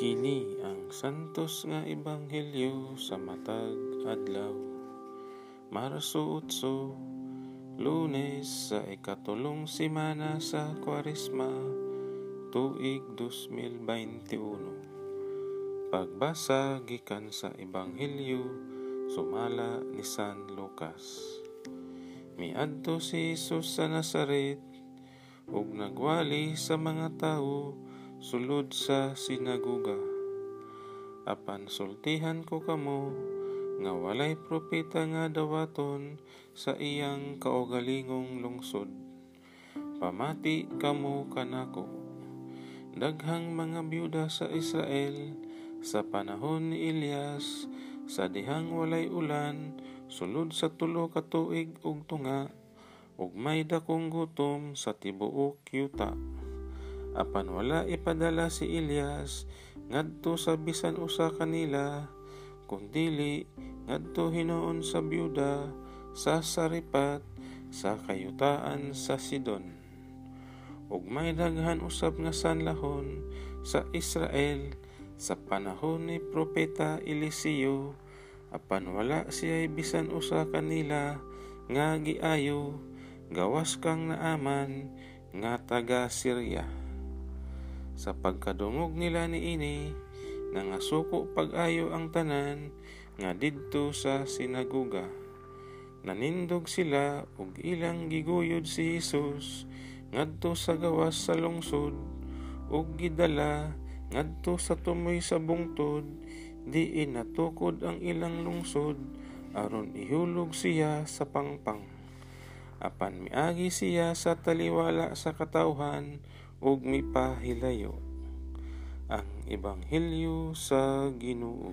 Kini ang santos nga ebanghelyo sa matag adlaw. Marso 8, Lunes sa ikatulong semana sa Kwaresma, tuig 2021. Pagbasa gikan sa ebanghelyo sumala ni San Lucas. Miadto si Jesus sa Nazaret ug nagwali sa mga tawo sulod sa sinaguga. Apan sultihan ko kamo nga walay propeta nga dawaton sa iyang kaugalingong lungsod. Pamati kamo kanako. Daghang mga byuda sa Israel sa panahon ni Elias sa dihang walay ulan sulod sa tulo ka tuig ug tunga ug may dakong gutom sa tibuok yuta apan wala ipadala si Elias ngadto sa bisan usa kanila kundili ngadto hinuon sa byuda sa Saripat sa kayutaan sa Sidon. Ug may daghan usab nga sanlahon sa Israel sa panahon ni propeta Eliseo apan wala siya bisan usa kanila nga giayo gawas kang naaman nga taga Syria sa pagkadungog nila ni ini, nangasuko pag-ayo ang tanan nga didto sa sinaguga. Nanindog sila ug ilang giguyod si Jesus ngadto sa gawas sa lungsod ug gidala ngadto sa tumoy sa bungtod di natukod ang ilang lungsod aron ihulog siya sa pangpang. Apan miagi siya sa taliwala sa katawhan ug mipahilayo ang ebanghelyo sa Ginoo.